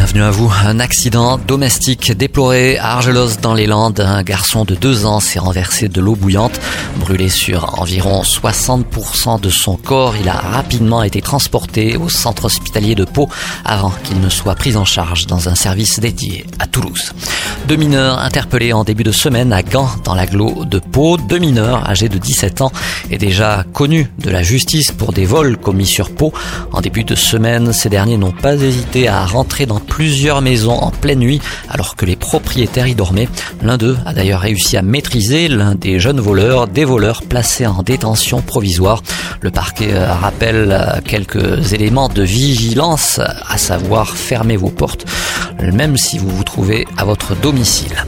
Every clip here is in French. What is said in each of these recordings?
Bienvenue à vous. Un accident domestique déploré à Argelos dans les Landes. Un garçon de deux ans s'est renversé de l'eau bouillante. Brûlé sur environ 60% de son corps, il a rapidement été transporté au centre hospitalier de Pau avant qu'il ne soit pris en charge dans un service dédié à Toulouse. Deux mineurs interpellés en début de semaine à Gand dans l'agglo de Pau. Deux mineurs âgés de 17 ans et déjà connus de la justice pour des vols commis sur Pau. En début de semaine, ces derniers n'ont pas hésité à rentrer dans plusieurs maisons en pleine nuit alors que les propriétaires y dormaient. L'un d'eux a d'ailleurs réussi à maîtriser l'un des jeunes voleurs, des voleurs placés en détention provisoire. Le parquet euh, rappelle euh, quelques éléments de vigilance, à savoir fermer vos portes, même si vous vous trouvez à votre domicile.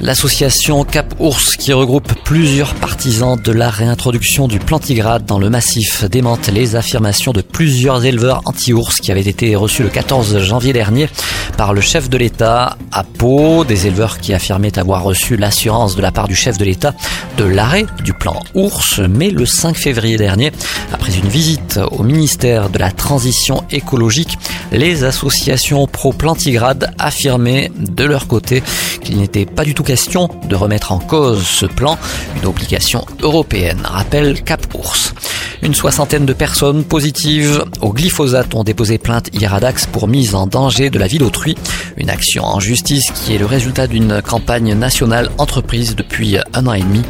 L'association Cap Ours, qui regroupe plusieurs partisans de la réintroduction du plantigrade dans le massif, démente les affirmations de plusieurs éleveurs anti-ours qui avaient été reçus le 14 janvier dernier par le chef de l'État à Pau, des éleveurs qui affirmaient avoir reçu l'assurance de la part du chef de l'État de l'arrêt du plan ours, mais le 5 février dernier, après une visite au ministère de la Transition écologique, les associations pro-plantigrade affirmaient de leur côté qu'il n'était pas du tout question de remettre en cause ce plan, une obligation européenne, rappelle Cap Ours. Une soixantaine de personnes positives au glyphosate ont déposé plainte hier à Dax pour mise en danger de la vie d'autrui. Une action en justice qui est le résultat d'une campagne nationale entreprise depuis un an et demi.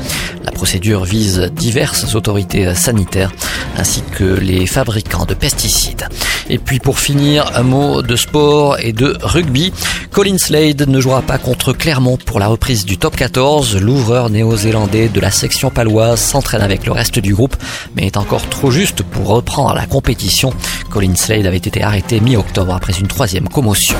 La procédure vise diverses autorités sanitaires ainsi que les fabricants de pesticides. Et puis pour finir, un mot de sport et de rugby. Colin Slade ne jouera pas contre Clermont pour la reprise du top 14. L'ouvreur néo-zélandais de la section paloise s'entraîne avec le reste du groupe, mais est encore trop juste pour reprendre la compétition. Colin Slade avait été arrêté mi-octobre après une troisième commotion.